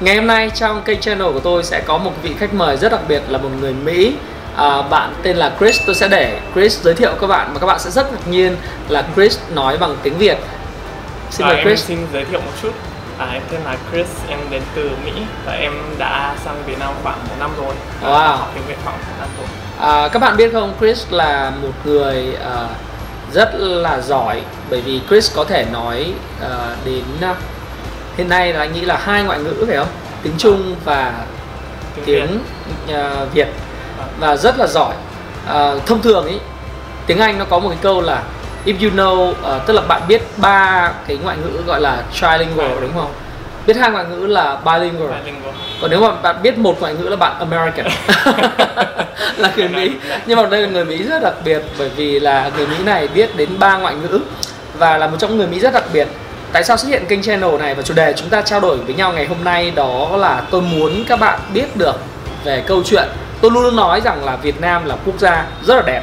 Ngày hôm nay trong kênh channel của tôi sẽ có một vị khách mời rất đặc biệt là một người Mỹ. À, Bạn tên là Chris, tôi sẽ để Chris giới thiệu các bạn và các bạn sẽ rất ngạc nhiên là Chris nói bằng tiếng Việt. Xin à, mời Chris. Em xin giới thiệu một chút. À, em tên là Chris, em đến từ Mỹ và em đã sang Việt Nam khoảng một năm rồi. Wow. học tiếng Việt khoảng một năm rồi. À, Các bạn biết không, Chris là một người uh, rất là giỏi. Bởi vì Chris có thể nói uh, đến uh, hiện nay là anh nghĩ là hai ngoại ngữ phải không? Tiếng trung và tiếng, tiếng Việt. Uh, Việt. Và rất là giỏi. Uh, thông thường ý tiếng Anh nó có một cái câu là if you know uh, tức là bạn biết ba cái ngoại ngữ gọi là trilingual đúng không? Biết hai ngoại ngữ là bilingual, bilingual. còn nếu mà bạn biết một ngoại ngữ là bạn American. Là người Mỹ. Nhưng mà đây là người Mỹ rất đặc biệt bởi vì là người Mỹ này biết đến ba ngoại ngữ và là một trong người Mỹ rất đặc biệt tại sao xuất hiện kênh channel này và chủ đề chúng ta trao đổi với nhau ngày hôm nay đó là tôi muốn các bạn biết được về câu chuyện tôi luôn luôn nói rằng là Việt Nam là quốc gia rất là đẹp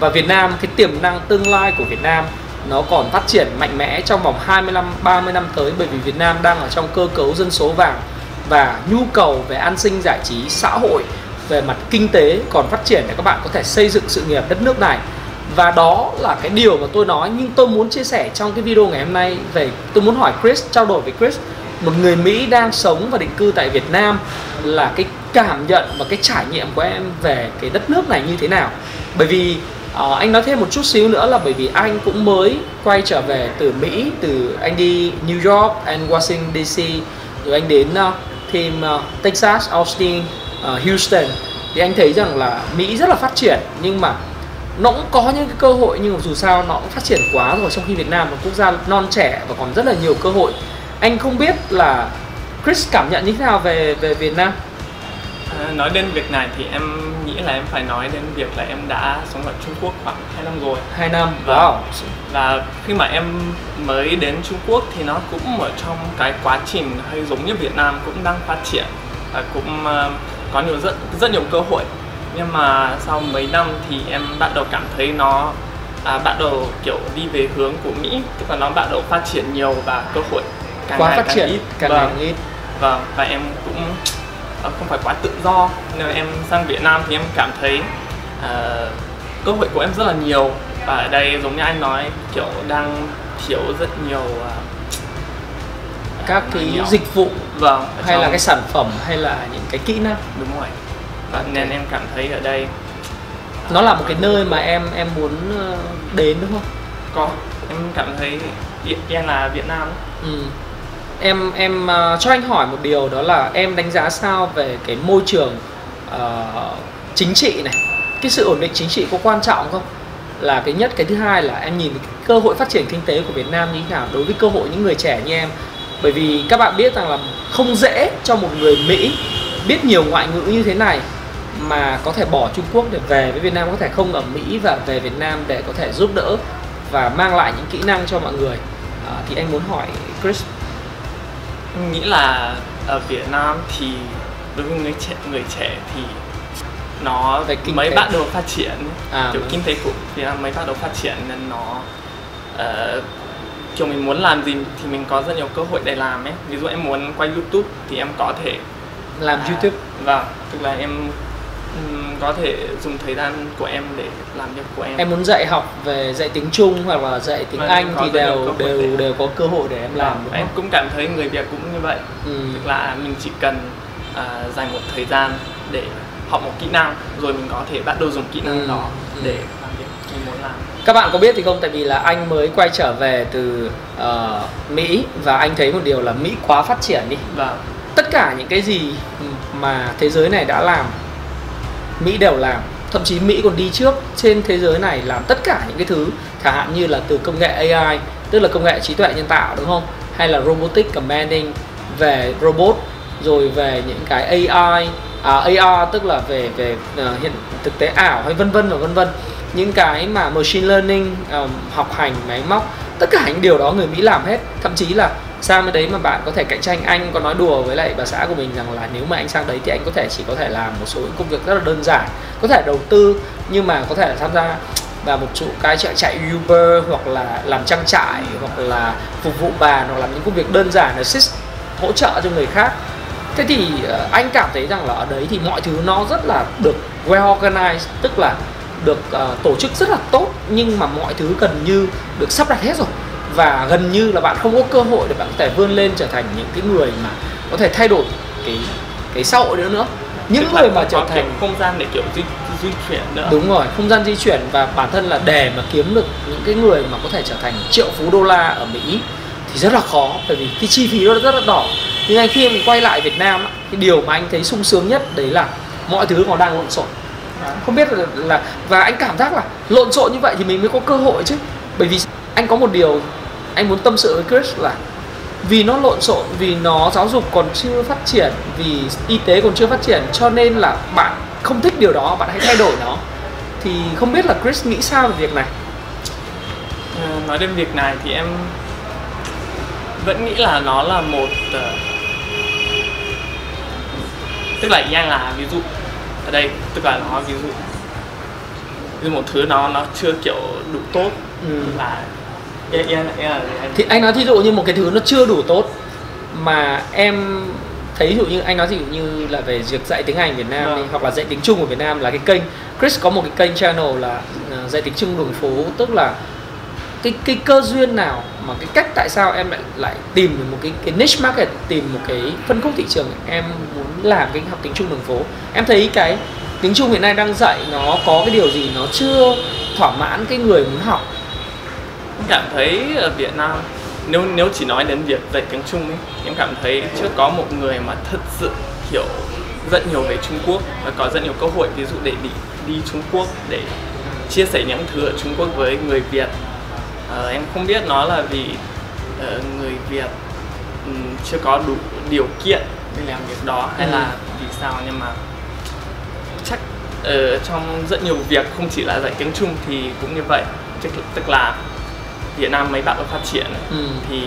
và Việt Nam, cái tiềm năng tương lai của Việt Nam, nó còn phát triển mạnh mẽ trong vòng 25 30 năm tới bởi vì Việt Nam đang ở trong cơ cấu dân số vàng và nhu cầu về an sinh, giải trí, xã hội, về mặt kinh tế còn phát triển để các bạn có thể xây dựng sự nghiệp đất nước này và đó là cái điều mà tôi nói nhưng tôi muốn chia sẻ trong cái video ngày hôm nay về tôi muốn hỏi Chris trao đổi với Chris. Một người Mỹ đang sống và định cư tại Việt Nam là cái cảm nhận và cái trải nghiệm của em về cái đất nước này như thế nào? Bởi vì uh, anh nói thêm một chút xíu nữa là bởi vì anh cũng mới quay trở về từ Mỹ từ anh đi New York and Washington DC rồi anh đến uh, thêm uh, Texas Austin uh, Houston. Thì anh thấy rằng là Mỹ rất là phát triển nhưng mà nó cũng có những cái cơ hội nhưng mà dù sao nó cũng phát triển quá rồi. Trong khi Việt Nam là quốc gia non trẻ và còn rất là nhiều cơ hội. Anh không biết là Chris cảm nhận như thế nào về về Việt Nam? À, nói đến việc này thì em nghĩ là em phải nói đến việc là em đã sống ở Trung Quốc khoảng 2 năm rồi. 2 năm và, wow. và khi mà em mới đến Trung Quốc thì nó cũng ở trong cái quá trình hơi giống như Việt Nam cũng đang phát triển và cũng uh, có nhiều rất rất nhiều cơ hội nhưng mà sau mấy năm thì em bắt đầu cảm thấy nó à, bắt đầu kiểu đi về hướng của Mỹ. Tức là nó bắt đầu phát triển nhiều và cơ hội càng quá ngày phát càng triển ít. càng vâng, ngày ít. Vâng và em cũng à, không phải quá tự do. Nên em sang Việt Nam thì em cảm thấy uh, cơ hội của em rất là nhiều. Và ở đây giống như anh nói kiểu đang thiếu rất nhiều uh, các cái nhiều. dịch vụ vâng hay trong... là cái sản phẩm hay là những cái kỹ năng. Đúng rồi và nên em cảm thấy ở đây nó là một cái nơi mà em em muốn ờ, đến đúng không? Có em cảm thấy em là Việt Nam ừ. em em uh, cho anh hỏi một điều đó là em đánh giá sao về cái môi trường uh, chính trị này? Cái sự ổn định chính trị có quan trọng không? Là cái nhất cái thứ hai là em nhìn cái cơ hội phát triển kinh tế của Việt Nam như thế nào đối với cơ hội những người trẻ như em? Bởi vì các bạn biết rằng là không dễ cho một người Mỹ biết nhiều ngoại ngữ như thế này mà có thể bỏ Trung Quốc để về với Việt Nam có thể không ở Mỹ và về Việt Nam để có thể giúp đỡ và mang lại những kỹ năng cho mọi người. À, thì anh muốn hỏi Chris. Nghĩ là ở Việt Nam thì đối với người trẻ người trẻ thì nó Về kinh mới tế. bắt đầu phát triển. À, kiểu kinh tế của Việt Nam mới bắt đầu phát triển nên nó uh, kiểu mình muốn làm gì thì mình có rất nhiều cơ hội để làm ấy. Ví dụ em muốn quay YouTube thì em có thể làm à, YouTube. vâng tức là em có thể dùng thời gian của em để làm việc của em em muốn dạy học về dạy tiếng Trung hoặc là dạy tiếng vâng, Anh thì đều đều để... đều có cơ hội để em làm đúng em cũng cảm thấy người Việt cũng như vậy ừ. tức là mình chỉ cần uh, dành một thời gian để học một kỹ năng rồi mình có thể bắt đầu dùng kỹ năng ừ. đó ừ. để làm việc mình muốn làm các bạn có biết thì không tại vì là anh mới quay trở về từ uh, Mỹ và anh thấy một điều là Mỹ quá phát triển đi vâng. tất cả những cái gì mà thế giới này đã làm Mỹ đều làm. Thậm chí Mỹ còn đi trước trên thế giới này làm tất cả những cái thứ chẳng hạn như là từ công nghệ AI tức là công nghệ trí tuệ nhân tạo đúng không? Hay là robotic commanding về robot rồi về những cái AI à, AR tức là về về uh, hiện thực tế ảo hay vân vân và vân vân. Những cái mà machine learning um, học hành máy móc tất cả những điều đó người Mỹ làm hết. Thậm chí là sang bên đấy mà bạn có thể cạnh tranh? Anh có nói đùa với lại bà xã của mình rằng là nếu mà anh sang đấy thì anh có thể chỉ có thể làm một số những công việc rất là đơn giản có thể đầu tư nhưng mà có thể là tham gia vào một trụ cái chạy chạy Uber hoặc là làm trang trại hoặc là phục vụ bàn hoặc làm những công việc đơn giản assist hỗ trợ cho người khác. Thế thì ờ, anh cảm thấy rằng là ở đấy thì mọi thứ nó rất là được well organized tức là được uh, tổ chức rất là tốt nhưng mà mọi thứ gần như được sắp đặt hết rồi và gần như là bạn không có cơ hội để bạn có thể vươn lên trở thành những cái người mà có thể thay đổi cái cái xã hội nữa nữa. Những Tức người mà trở thành không gian để kiểu di, di chuyển nữa. Đúng rồi không gian di chuyển và bản thân là để mà kiếm được những cái người mà có thể trở thành triệu phú đô la ở Mỹ thì rất là khó bởi vì cái chi phí nó rất là đỏ. Nhưng anh khi mình quay lại Việt Nam cái điều mà anh thấy sung sướng nhất đấy là mọi thứ nó đang lộn xộn. Không biết là, là và anh cảm giác là lộn xộn như vậy thì mình mới có cơ hội chứ. Bởi vì anh có một điều anh muốn tâm sự với Chris là vì nó lộn xộn vì nó giáo dục còn chưa phát triển vì y tế còn chưa phát triển cho nên là bạn không thích điều đó bạn hãy thay đổi nó thì không biết là Chris nghĩ sao về việc này Ờ, nói đến việc này thì em vẫn nghĩ là nó là một ờ, tức là Yang là ví dụ ở đây tức là nó ví dụ dụ một thứ nó nó chưa kiểu đủ tốt ừ. là Yên là em thì anh nói thí dụ như một cái thứ nó chưa đủ tốt mà em thấy ví dụ như anh nói ví dụ như là về việc dạy tiếng Anh Việt Nam Vâng. đi, hoặc là dạy tiếng Trung ở Việt Nam là cái kênh Chris có một cái kênh channel là ờ, dạy tiếng Trung đường phố tức là cái cái cơ duyên nào mà cái cách tại sao em lại lại tìm được một cái cái niche market tìm một cái phân khúc thị trường em muốn làm cái học tiếng Trung đường phố. Em thấy cái tiếng Trung hiện nay đang dạy nó có cái điều gì nó chưa thỏa mãn cái người muốn học cảm thấy ở Việt Nam nếu nếu chỉ nói đến việc dạy tiếng Trung ấy, em cảm thấy chưa có một người mà thật sự hiểu rất nhiều về Trung Quốc và có rất nhiều cơ hội ví dụ để đi đi Trung Quốc để chia sẻ những thứ ở Trung Quốc với người Việt. Ờ, em không biết nó là vì ờ, người Việt ừm, chưa có đủ điều kiện để làm việc đó hay Ừ. là vì sao nhưng mà chắc ở trong rất nhiều việc không chỉ là dạy tiếng Trung thì cũng như vậy tức, tức là Việt Nam mấy bạn phát triển ừ. thì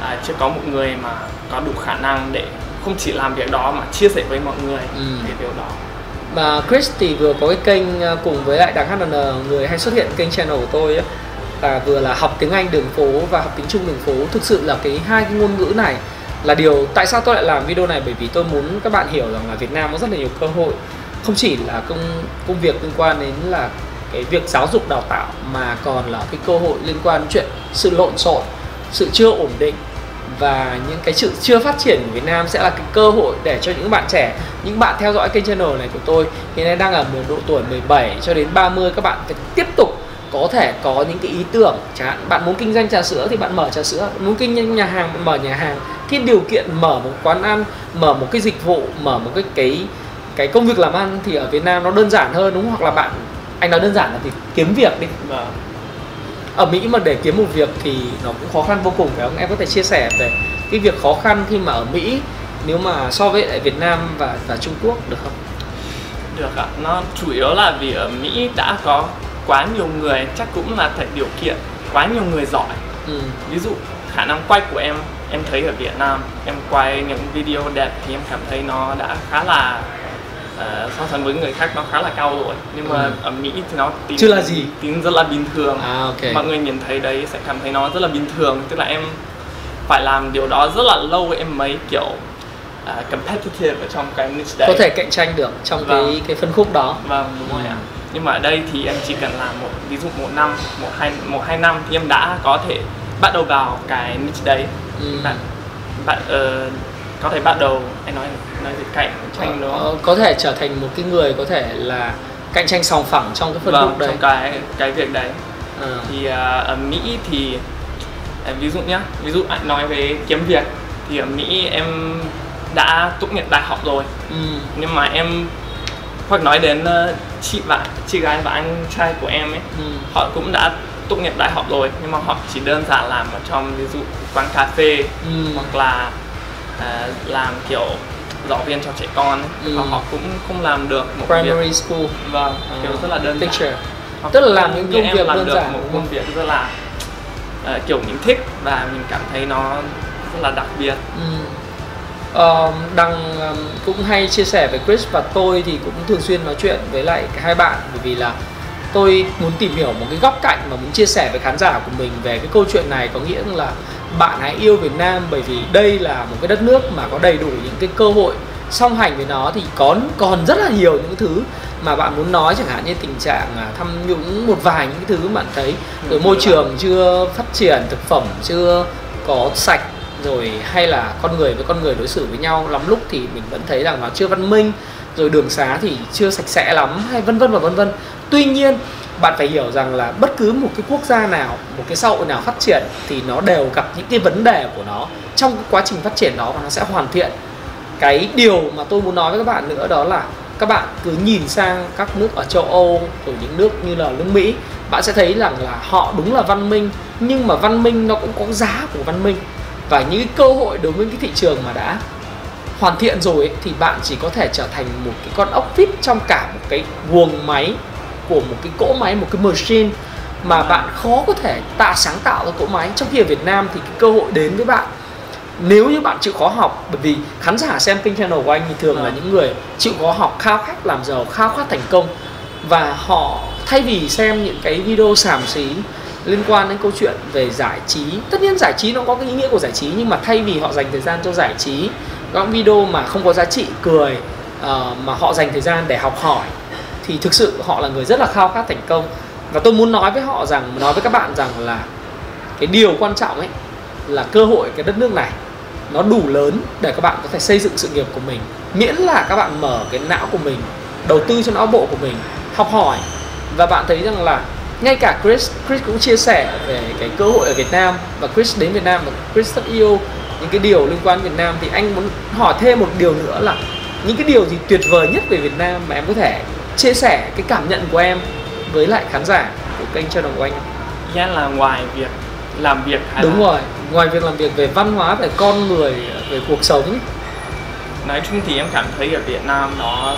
à, chưa có một người mà có đủ khả năng để không chỉ làm việc đó mà chia sẻ với mọi người Ừ. về điều đó Mà Chris thì vừa có cái kênh ờ, cùng với lại Đặng HN người hay xuất hiện kênh channel của tôi á là vừa là học tiếng Anh đường phố và học tiếng Trung đường phố. Thực sự là cái hai cái ngôn ngữ này là điều tại sao tôi lại làm video này bởi vì tôi muốn các bạn hiểu rằng là Việt Nam có rất là nhiều cơ hội không chỉ là công công việc liên quan đến là cái việc giáo dục đào tạo mà còn là cái cơ hội liên quan chuyện sự lộn xộn, sự chưa ổn định. Và những cái sự chưa phát triển của Việt Nam sẽ là cái cơ hội để cho những bạn trẻ, những bạn theo dõi kênh channel này của tôi hiện nay đang ở một độ tuổi 17 cho đến 30 các bạn phải tiếp tục có thể có những cái ý tưởng. Chẳng hạn bạn muốn kinh doanh trà sữa thì bạn mở trà sữa muốn kinh doanh nhà hàng bạn mở nhà hàng. Cái điều kiện mở một quán ăn mở một cái dịch vụ mở một cái cái cái công việc làm ăn thì ở Việt Nam nó đơn giản hơn đúng không? hoặc là bạn anh nói đơn giản là thì kiếm việc đi và ở Mỹ mà để kiếm một việc thì nó cũng khó khăn vô cùng phải không? Em có thể chia sẻ về cái việc khó khăn khi mà ở Mỹ nếu mà so với lại Việt Nam và và Trung Quốc được không? được ạ nó chủ yếu là vì ở Mỹ đã có quá nhiều người chắc cũng là tại điều kiện quá nhiều người giỏi Ừ. ví dụ khả năng quay của em em thấy ở Việt Nam em quay những video đẹp thì em cảm thấy nó đã khá là uh, so sánh với người khác nó khá là cao rồi nhưng mà Ừ. ở Mỹ thì nó tính Chưa là gì? tính rất là bình thường À ok. mọi người nhìn thấy đấy sẽ cảm thấy nó rất là bình thường tức là em phải làm điều đó rất là lâu em mới kiểu à, competitive ở trong cái niche đấy Có thể cạnh tranh được trong cái Vâng. cái phân khúc đó. vâng đúng rồi Ừ. ạ nhưng mà ở đây thì em chỉ cần làm một ví dụ một năm một hai một hai năm thì em đã có thể bắt đầu vào cái niche đấy Ừ. bạn bạn ờ, có thể bắt đầu anh nói nói về cạnh tranh đó Ờ, có thể trở thành một cái người có thể là cạnh tranh sòng phẳng trong cái phân vâng khúc đấy. trong cái cái việc đấy À. thì ở Mỹ thì à, ví dụ nhá ví dụ anh nói về kiếm việc thì ở Mỹ em đã tốt nghiệp đại học rồi Ừ. nhưng mà em hoặc nói đến ờ, chị bạn chị gái và anh trai của em ấy Ừ. họ cũng đã tốt nghiệp đại học rồi nhưng mà họ chỉ đơn giản làm ở trong ví dụ quán cà phê Ừ. hoặc là à, làm kiểu giáo viên cho trẻ con ấy. Ừ. và họ cũng không làm được một primary việc school vâng kiểu Ờ, rất là đơn giản Hoặc Tức là làm những công việc đơn giản, một công việc rất là ờ, kiểu mình thích và mình cảm thấy nó rất là đặc biệt Ừ. Ờ, Đăng ừm, cũng hay chia sẻ với Chris và tôi thì cũng thường xuyên nói chuyện với lại cả hai bạn bởi vì là tôi muốn tìm hiểu một cái góc cạnh và muốn chia sẻ với khán giả của mình về cái câu chuyện này có nghĩa là bạn hãy yêu Việt Nam bởi vì đây là một cái đất nước mà có đầy đủ những cái cơ hội song hành với nó thì có còn rất là nhiều những thứ mà bạn muốn nói chẳng hạn như tình trạng à, tham nhũng một vài những cái thứ bạn thấy. Rồi môi trường chưa phát triển thực phẩm chưa có sạch rồi hay là con người với con người đối xử với nhau lắm lúc thì mình vẫn thấy rằng nó chưa văn minh rồi đường xá thì chưa sạch sẽ lắm hay vân vân và vân vân. Tuy nhiên bạn phải hiểu rằng là bất cứ một cái quốc gia nào một cái xã hội nào phát triển thì nó đều gặp những cái vấn đề của nó. Trong cái quá trình phát triển đó và nó sẽ hoàn thiện. Cái điều mà tôi muốn nói với các bạn nữa đó là các bạn cứ nhìn sang các nước ở châu Âu rồi những nước như là nước Mỹ bạn sẽ thấy rằng là họ đúng là văn minh nhưng mà văn minh nó cũng có giá của văn minh. Và những cái cơ hội đối với cái thị trường mà đã hoàn thiện rồi ấy, thì bạn chỉ có thể trở thành một cái con ốc vít trong cả một cái guồng máy của một cái cỗ máy một cái machine mà bạn khó có thể tạo sáng tạo ra cỗ máy trong khi ở Việt Nam thì cái cơ hội đến với bạn nếu như bạn chịu khó học bởi vì khán giả xem kênh channel của anh thì thường là Vâng. những người chịu khó học khao khát làm giàu khao khát thành công và họ thay vì xem những cái video xàm xí liên quan đến câu chuyện về giải trí tất nhiên giải trí nó có cái ý nghĩa của giải trí nhưng mà thay vì họ dành thời gian cho giải trí các video mà không có giá trị cười ờ, mà họ dành thời gian để học hỏi thì thực sự họ là người rất là khao khát thành công. Và tôi muốn nói với họ rằng, nói với các bạn rằng là cái điều quan trọng ấy là cơ hội cái đất nước này nó đủ lớn để các bạn có thể xây dựng sự nghiệp của mình. Miễn là các bạn mở cái não của mình, đầu tư cho não bộ của mình, học hỏi. Và bạn thấy rằng là ngay cả Chris Chris cũng chia sẻ về cái cơ hội ở Việt Nam và Chris đến Việt Nam và Chris rất yêu những cái điều liên quan Việt Nam. Thì anh muốn hỏi thêm một điều nữa là những cái điều gì tuyệt vời nhất về Việt Nam mà em có thể chia sẻ cái cảm nhận của em với lại khán giả của kênh channel của anh? Nghĩa là ngoài việc làm việc hay đúng là rồi ngoài việc làm việc về văn hóa về con người về cuộc sống. Nói chung thì em cảm thấy ở Việt Nam nó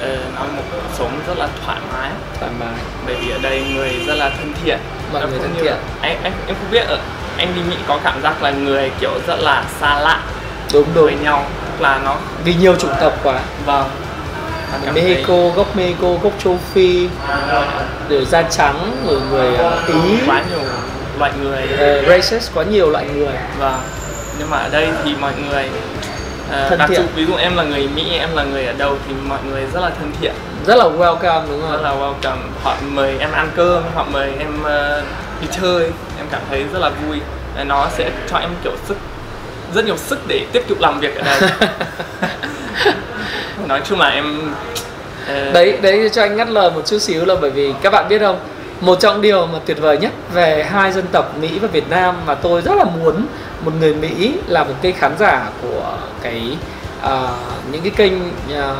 ờ, nó một cuộc sống rất là thoải mái. Thoải mái. Bởi vì ở đây người rất là thân thiện. Mọi Nó người thân thiện. anh anh em không biết ở anh đi Mỹ có cảm giác là người kiểu rất là xa lạ đúng với đúng nhau là nó vì nhiều chủng tộc quá. Vâng Mexico gốc Mexico gốc châu Phi rồi da trắng rồi người ờ, Ý quá nhiều loại người ờ, racist quá nhiều loại người Vâng. Nhưng mà ở đây thì mọi người ờ, Thân đặc thiện. dụ ví dụ em là người Mỹ, em là người ở đâu thì mọi người rất là thân thiện, rất là welcome đúng rất không là welcome. Họ mời em ăn cơm, họ mời em ờ, đi chơi, em cảm thấy rất là vui. Và Nó sẽ cho em kiểu sức rất nhiều sức để tiếp tục làm việc ở đây. Nói chung là em ờ, đấy đấy cho anh ngắt lời một chút xíu là bởi vì các bạn biết không? Một trong điều mà tuyệt vời nhất về hai dân tộc Mỹ và Việt Nam mà tôi rất là muốn một người Mỹ là một cái khán giả của cái à, những cái kênh à,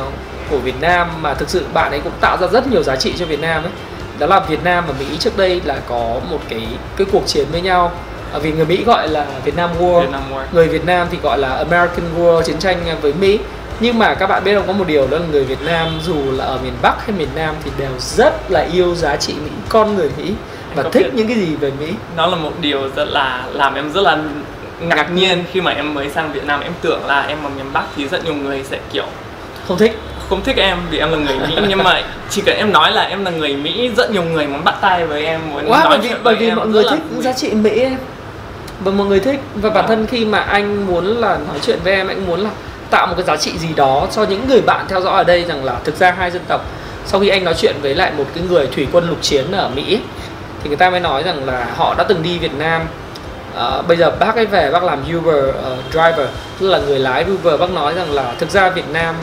của Việt Nam mà thực sự bạn ấy cũng tạo ra rất nhiều giá trị cho Việt Nam ấy. Đó là Việt Nam và Mỹ trước đây là có một cái cái cuộc chiến với nhau. À, vì người Mỹ gọi là Việt Nam War. Việt Nam War. người Việt Nam thì gọi là American War chiến tranh với Mỹ nhưng mà các bạn biết không có một điều đó là người Việt Nam dù là ở miền Bắc hay miền Nam thì đều rất là yêu giá trị Mỹ con người Mỹ và thích biết. những cái gì về Mỹ. Nó là một điều rất là làm em rất là ngạc nhiên khi mà em mới sang Việt Nam. Em tưởng là em ở miền Bắc thì rất nhiều người sẽ kiểu không thích. không thích em vì em là người Mỹ. Nhưng mà chỉ cần em nói là em là người Mỹ rất nhiều người muốn bắt tay với em muốn quá nói bởi vì chuyện bởi vì mọi người thích giá trị Mỹ em và mọi người thích. Và bản Vâng. thân khi mà anh muốn là nói chuyện với em anh muốn là tạo một cái giá trị gì đó cho những người bạn theo dõi ở đây rằng là thực ra hai dân tộc sau khi anh nói chuyện với lại một cái người thủy quân lục chiến ở Mỹ thì người ta mới nói rằng là họ đã từng đi Việt Nam. À, bây giờ bác ấy về bác làm Uber uh, driver tức là người lái Uber bác nói rằng là thực ra Việt Nam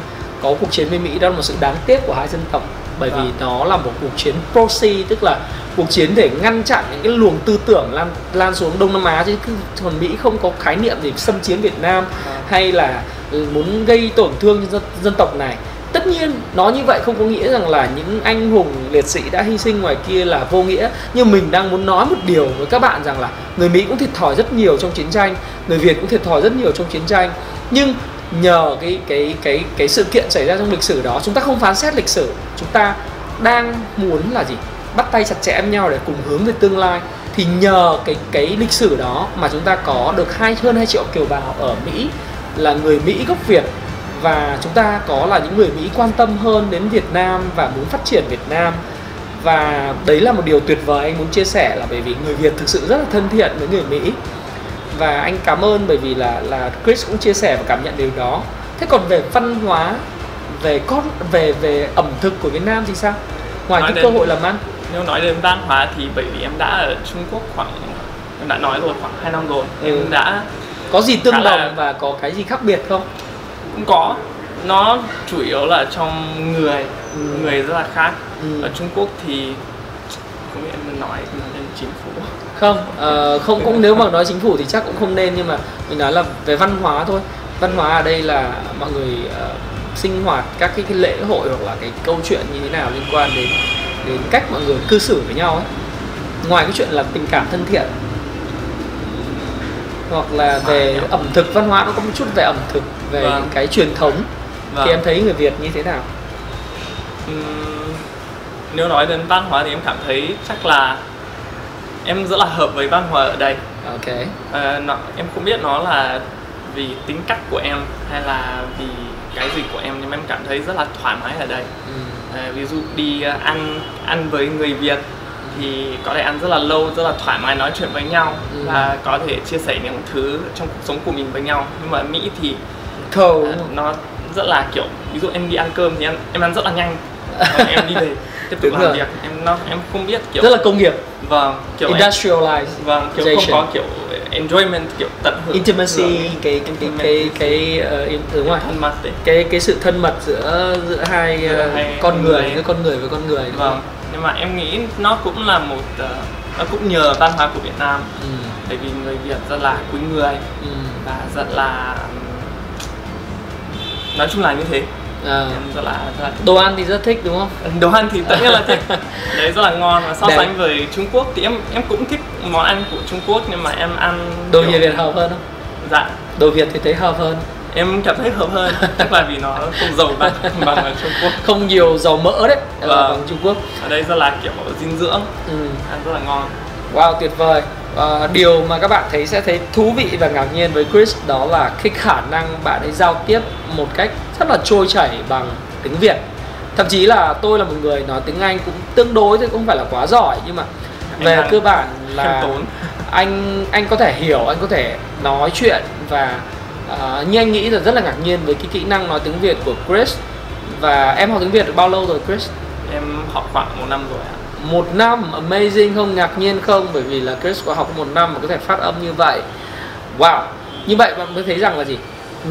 có cuộc chiến với Mỹ đó là một sự đáng tiếc của hai dân tộc bởi vì nó là một cuộc chiến proxy tức là cuộc chiến để ngăn chặn những cái luồng tư tưởng lan lan xuống Đông Nam Á. Chứ còn Mỹ không có khái niệm gì xâm chiếm Việt Nam hay là ừ, muốn gây tổn thương cho dân, dân tộc này. Tất nhiên nó như vậy không có nghĩa rằng là những anh hùng liệt sĩ đã hy sinh ngoài kia là vô nghĩa. Nhưng mình đang muốn nói một điều với các bạn rằng là người mỹ cũng thiệt thòi rất nhiều trong chiến tranh người việt cũng thiệt thòi rất nhiều trong chiến tranh. Nhưng nhờ cái cái cái cái sự kiện xảy ra trong lịch sử đó. Chúng ta không phán xét lịch sử, chúng ta đang muốn là gì? Bắt tay chặt chẽ với nhau để cùng hướng về tương lai. Thì nhờ cái cái lịch sử đó mà chúng ta có được hai, hơn 2 triệu kiều bào ở Mỹ là người Mỹ gốc Việt. Và chúng ta có là những người Mỹ quan tâm hơn đến Việt Nam và muốn phát triển Việt Nam. Và đấy là một điều tuyệt vời anh muốn chia sẻ là bởi vì người Việt thực sự rất là thân thiện với người Mỹ và anh cảm ơn bởi vì là là Chris cũng chia sẻ và cảm nhận điều đó. Thế còn về văn hóa về con về về ẩm thực của Việt Nam thì sao? Ngoài Nói cái đến- cơ hội làm ăn. Nếu nói đến văn hóa thì bởi vì em đã ở Trung Quốc khoảng em đã nói rồi khoảng 2 năm rồi. Ừ. em đã có gì tương Khá là- đồng và có cái gì khác biệt không? Cũng có. Nó chủ yếu là trong người Ừ. người rất là khác. Ừ. ở Trung Quốc thì không biết em nên nói lên chính không ờ, không cũng nếu mà nói chính phủ thì chắc cũng không nên nhưng mà mình nói là về văn hóa thôi. Văn hóa ở đây là mọi người ờ, sinh hoạt các cái, cái lễ hội hoặc là cái câu chuyện như thế nào liên quan đến đến cách mọi người cư xử với nhau ấy. Ngoài cái chuyện là tình cảm thân thiện hoặc là về ẩm thực văn hóa nó có một chút về ẩm thực về Vâng. những cái truyền thống. Vâng. thì em thấy người Việt như thế nào? Ừm, nếu nói đến văn hóa thì em cảm thấy chắc là em rất là hợp với văn hóa ở đây. Ok. Ờ, nó, em không biết nó là vì tính cách của em hay là vì cái gì của em nhưng em cảm thấy rất là thoải mái ở đây. Ừ. Ờ, ví dụ đi ờ, ăn ăn với người Việt thì có thể ăn rất là lâu rất là thoải mái nói chuyện với nhau Ừ. và có thể chia sẻ những thứ trong cuộc sống của mình với nhau. Nhưng mà ở Mỹ thì Khâu ờ, nó rất là kiểu ví dụ em đi ăn cơm thì em em ăn rất là nhanh. Em đi về tiếp tục Đúng làm rồi. việc em nó em không biết kiểu rất là công nghiệp vâng kiểu industrialized. vâng kiểu không có kiểu enjoyment kiểu tận hưởng intimacy Vâng. cái cái cái cái cái im- đúng rồi. thân mật đấy. Cái cái sự thân mật giữa giữa hai, Giữa ờ, hai con người người. giữa con người với con người vâng nhưng mà em nghĩ nó cũng là một ờ, nó cũng nhờ văn hóa của Việt Nam. Ừ, bởi vì người Việt rất là quý người ừ. và rất là nói chung là như thế À, rất là, rất là đồ ăn thì rất thích đúng không? Đồ ăn thì tất nhiên là thích. Đấy rất là ngon. Và so Đẹp. sánh với Trung Quốc thì em em cũng thích món ăn của Trung Quốc nhưng mà em ăn đồ kiểu- Việt hợp hơn không? Dạ. Đồ Việt thì thấy hợp hơn. Em cảm thấy hợp hơn chắc là vì nó không giàu bằng bằng ở Trung Quốc. Không nhiều dầu mỡ đấy ở Vâng. bằng Trung Quốc. Ở đây rất là kiểu dinh dưỡng. Ừ. ăn rất là ngon. Wow tuyệt vời Ờ, Điều mà các bạn thấy sẽ thấy thú vị và ngạc nhiên với Chris đó là cái khả năng bạn ấy giao tiếp một cách rất là trôi chảy bằng tiếng Việt. Thậm chí là tôi là một người nói tiếng Anh cũng tương đối thôi cũng không phải là quá giỏi nhưng mà về đang cơ bản là tốn. anh anh có thể hiểu anh có thể nói chuyện và ờ, như anh nghĩ là rất là ngạc nhiên với cái kỹ năng nói tiếng Việt của Chris. Và em học tiếng Việt được bao lâu rồi Chris? em học khoảng một năm rồi ạ một năm amazing không? Ngạc nhiên không? Bởi vì là Chris có học một năm mà có thể phát âm như vậy. Wow. Như vậy bạn mới thấy rằng là gì?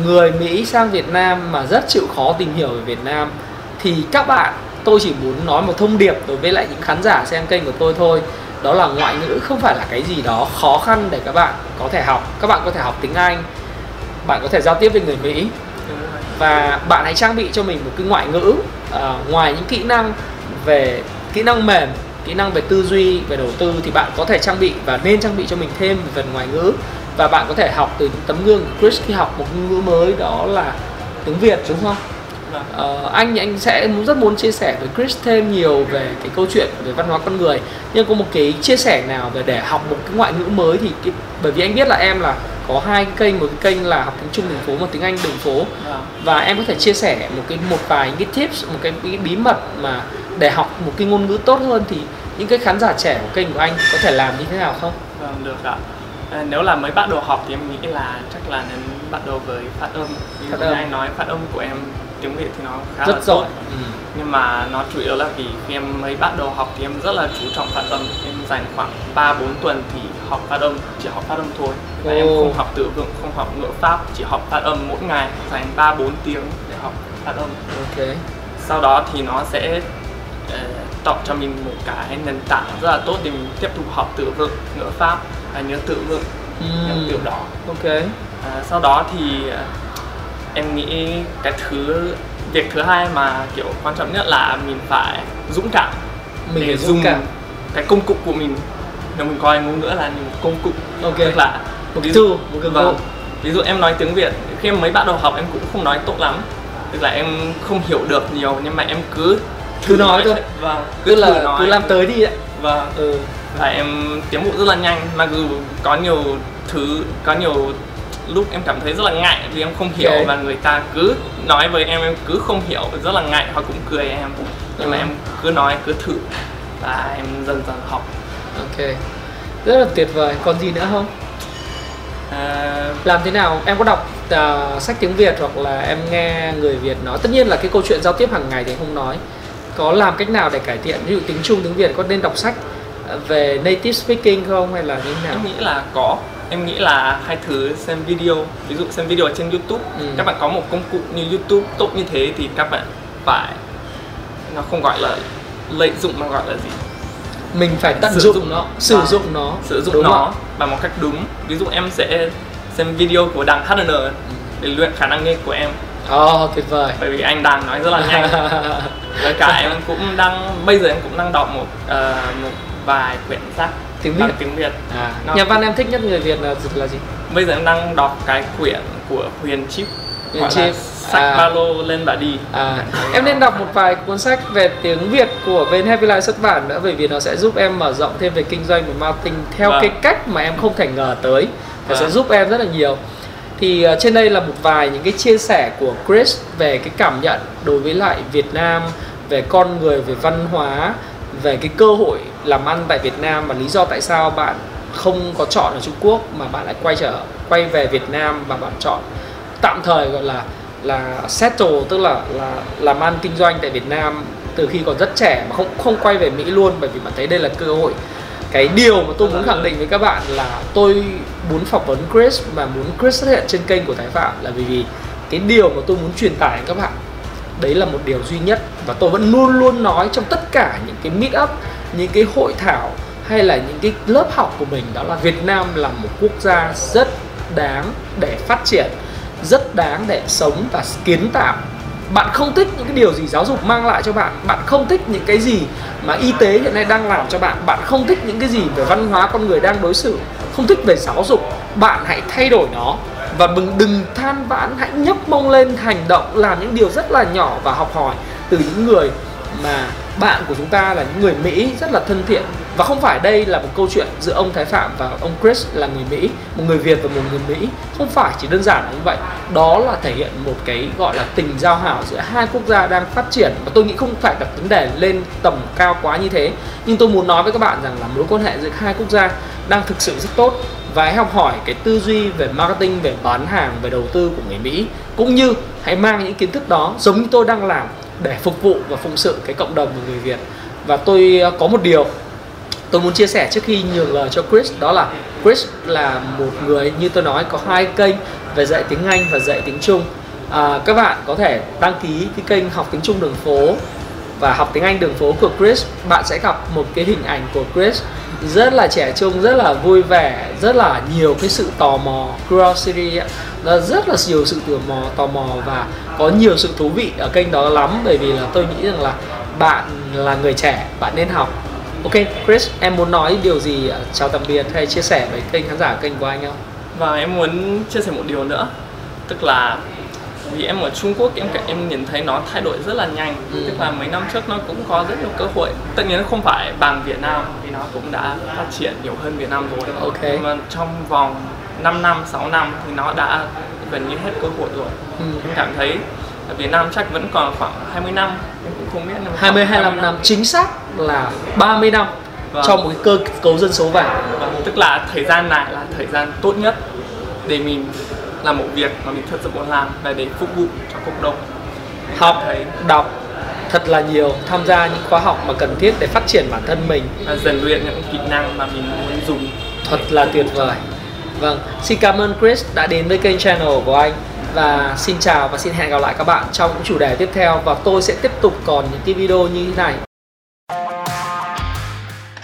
Người Mỹ sang Việt Nam mà rất chịu khó tìm hiểu về Việt Nam thì các bạn tôi chỉ muốn nói một thông điệp đối với lại những khán giả xem kênh của tôi thôi. Đó là ngoại ngữ không phải là cái gì đó khó khăn để các bạn có thể học. Các bạn có thể học tiếng Anh bạn có thể giao tiếp với người Mỹ. Và bạn hãy trang bị cho mình một cái ngoại ngữ uh, ngoài những kỹ năng về kỹ năng mềm kỹ năng về tư duy về đầu tư thì bạn có thể trang bị và nên trang bị cho mình thêm về phần ngoại ngữ và bạn có thể học từ những tấm gương của Chris khi học một ngôn ngữ mới đó là tiếng Việt đúng không? Vâng. Ờ, anh thì anh sẽ muốn- rất muốn chia sẻ với Chris thêm nhiều về cái câu chuyện về văn hóa con người nhưng có một cái chia sẻ nào về để học một cái ngoại ngữ mới thì cái, bởi vì anh biết là em là có hai cái kênh một cái kênh là học tiếng Trung đường phố một tiếng Anh đường phố Vâng. và em có thể chia sẻ một cái một vài những cái tips một cái bí mật mà để học một cái ngôn ngữ tốt hơn thì những cái khán giả trẻ của kênh của anh có thể làm như thế nào không? Vâng, được ạ. À, nếu là mới bắt đầu học thì em nghĩ là chắc là nên bắt đầu với phát âm. Ví Phát như âm. anh nói phát âm của em tiếng Việt thì nó khá là rất tốt. giỏi. Ừ. Nhưng mà nó chủ yếu là vì khi em mới bắt đầu học thì em rất là chú trọng phát âm. Em dành khoảng 3 4 tuần thì học phát âm, chỉ học phát âm thôi. Và em không học tự vựng, không học ngữ pháp, chỉ học phát âm mỗi ngày, dành 3 4 tiếng để học phát âm. Ok. Sau đó thì nó sẽ ờ, tạo cho mình một cái nền tảng rất là tốt để mình tiếp tục học tự vựng, ngữ pháp và nhớ tự vựng Ừm, kiểu đó. Ok. à, sau đó thì à, em nghĩ cái thứ việc thứ hai mà kiểu quan trọng nhất là mình phải dũng cảm mình để phải dùng cảm. cái công cụ của mình. Nếu mình coi ngôn ngữ là những công cụ ok. tức là một ví cái dụ- một cái vâng, công ví dụ em nói tiếng Việt khi em mới bắt đầu học em cũng không nói tốt lắm. Tức là em không hiểu được nhiều nhưng mà em cứ Cứ nói thôi. vâng. Thử là nói. cứ làm tới đi ạ. Vâng. Ừ. và em tiến bộ rất là nhanh mặc dù có nhiều thứ có nhiều lúc em cảm thấy rất là ngại vì em không hiểu Ok. và người ta cứ nói với em em cứ không hiểu rất là ngại họ cũng cười em. Nhưng mà Ừ. em cứ nói cứ thử. Và em dần dần học. Ok. Rất là tuyệt vời. Còn gì nữa không? À, làm thế nào? Em có đọc à, sách tiếng Việt hoặc là em nghe người Việt nói? Tất nhiên là cái câu chuyện giao tiếp hàng ngày thì không nói có làm cách nào để cải thiện? Ví dụ tiếng Trung tiếng Việt có nên đọc sách về native speaking không hay là như thế nào? Em nghĩ là có. Em nghĩ là hai thứ xem video ví dụ xem video ở trên youtube. Ừ. các bạn có một công cụ như youtube tốt như thế thì các bạn phải nó không gọi là lợi dụng mà gọi là gì? Mình phải tận Sử dụng, dụng nó sử Vâng. dụng nó. Sử dụng đúng nó bằng một cách đúng. Ví dụ em sẽ xem video của đằng HN để luyện khả năng nghe của em Ồ, tuyệt vời bởi vì anh đang nói rất là nhanh với cả em cũng đang bây giờ em cũng đang đọc một ờ, một vài quyển sách Tiếng Việt. tiếng Việt à, Nó- nhà văn em thích nhất người Việt là là gì bây giờ em đang đọc cái quyển của Huyền Chip Huyền Chip. sách À. ba lô lên bà đi À, em nên đọc một vài cuốn sách về tiếng Việt của bên Happy Life xuất bản nữa bởi vì nó sẽ giúp em mở rộng thêm về kinh doanh và marketing theo Vâng. cái cách mà em không thể ngờ tới và sẽ Vâng. giúp em rất là nhiều. Thì ờ, trên đây là một vài những cái chia sẻ của Chris về cái cảm nhận đối với lại Việt Nam, về con người, về văn hóa, về cái cơ hội làm ăn tại Việt Nam và lý do tại sao bạn không có chọn ở Trung Quốc mà bạn lại quay trở quay về Việt Nam và bạn chọn tạm thời gọi là là settle tức là là làm ăn kinh doanh tại Việt Nam từ khi còn rất trẻ mà không không quay về Mỹ luôn bởi vì bạn thấy đây là cơ hội cái điều mà tôi muốn khẳng định với các bạn là tôi muốn phỏng vấn Chris mà muốn Chris xuất hiện trên kênh của Thái Phạm là vì vì cái điều mà tôi muốn truyền tải đến các bạn, đấy là một điều duy nhất và tôi vẫn luôn luôn nói trong tất cả những cái meet up, những cái hội thảo hay là những cái lớp học của mình, đó là Việt Nam là một quốc gia rất đáng để phát triển, rất đáng để sống và kiến tạo bạn không thích những cái điều gì giáo dục mang lại cho bạn bạn không thích những cái gì mà y tế hiện nay đang làm cho bạn bạn không thích những cái gì về văn hóa con người đang đối xử, không thích về giáo dục, bạn hãy thay đổi nó. Và đừng đừng than vãn, hãy nhấc mông lên hành động, làm những điều rất là nhỏ và học hỏi từ những người mà bạn của chúng ta là những người Mỹ rất là thân thiện. Và không phải đây là một câu chuyện giữa ông Thái Phạm và ông Chris là người Mỹ, một người Việt và một người Mỹ. Không phải, chỉ đơn giản là như vậy. Đó là thể hiện một cái gọi là tình giao hảo giữa hai quốc gia đang phát triển. Và tôi nghĩ không phải đặt vấn đề lên tầm cao quá như thế. Nhưng tôi muốn nói với các bạn rằng là mối quan hệ giữa hai quốc gia đang thực sự rất tốt. Và hãy học hỏi cái tư duy về marketing, về bán hàng, về đầu tư của người Mỹ. Cũng như hãy mang những kiến thức đó giống như tôi đang làm để phục vụ và phụng sự cái cộng đồng của người Việt. Và tôi ờ, có một điều tôi muốn chia sẻ trước khi nhường lời cho Chris đó là Chris là một người như tôi nói có hai kênh về dạy tiếng Anh và dạy tiếng Trung. À, các bạn có thể đăng ký cái kênh học tiếng Trung đường phố và học tiếng Anh đường phố của Chris bạn sẽ gặp một cái hình ảnh của Chris rất là trẻ trung rất là vui vẻ rất là nhiều cái sự tò mò curiosity. Nó rất là nhiều sự tò mò tò mò và có nhiều sự thú vị ở kênh đó lắm bởi vì là tôi nghĩ rằng là bạn là người trẻ bạn nên học Ok, Chris, em muốn nói điều gì chào tạm biệt hay chia sẻ với kênh khán giả kênh của anh không? và em muốn chia sẻ một điều nữa tức là vì em ở Trung Quốc em em nhìn thấy nó thay đổi rất là nhanh Ừ. tức là mấy năm trước nó cũng có rất nhiều cơ hội tất nhiên nó không phải bằng Việt Nam vì nó cũng đã phát triển nhiều hơn Việt Nam rồi Ok. nhưng mà trong vòng 5 năm 6 năm thì nó đã gần như hết cơ hội rồi Ừ. em cảm thấy ở Việt Nam chắc vẫn còn khoảng 20 năm em cũng không biết nhưng mà 20 khoảng 25 năm, chính xác là 30 năm Vâng. trong một cái cơ cấu dân số vàng. Vâng, tức là thời gian này là thời gian tốt nhất để mình làm một việc mà mình thật sự muốn làm và để phục vụ cho cộng đồng. Học, thấy đọc thật là nhiều, tham gia những khóa học mà cần thiết để phát triển bản thân mình. Và rèn luyện những kỹ năng mà mình muốn dùng. Thật là tuyệt vời. Vâng, xin cảm ơn Chris đã đến với kênh channel của anh. Và xin chào và xin hẹn gặp lại các bạn trong những chủ đề tiếp theo. Và tôi sẽ tiếp tục còn những cái video như thế này.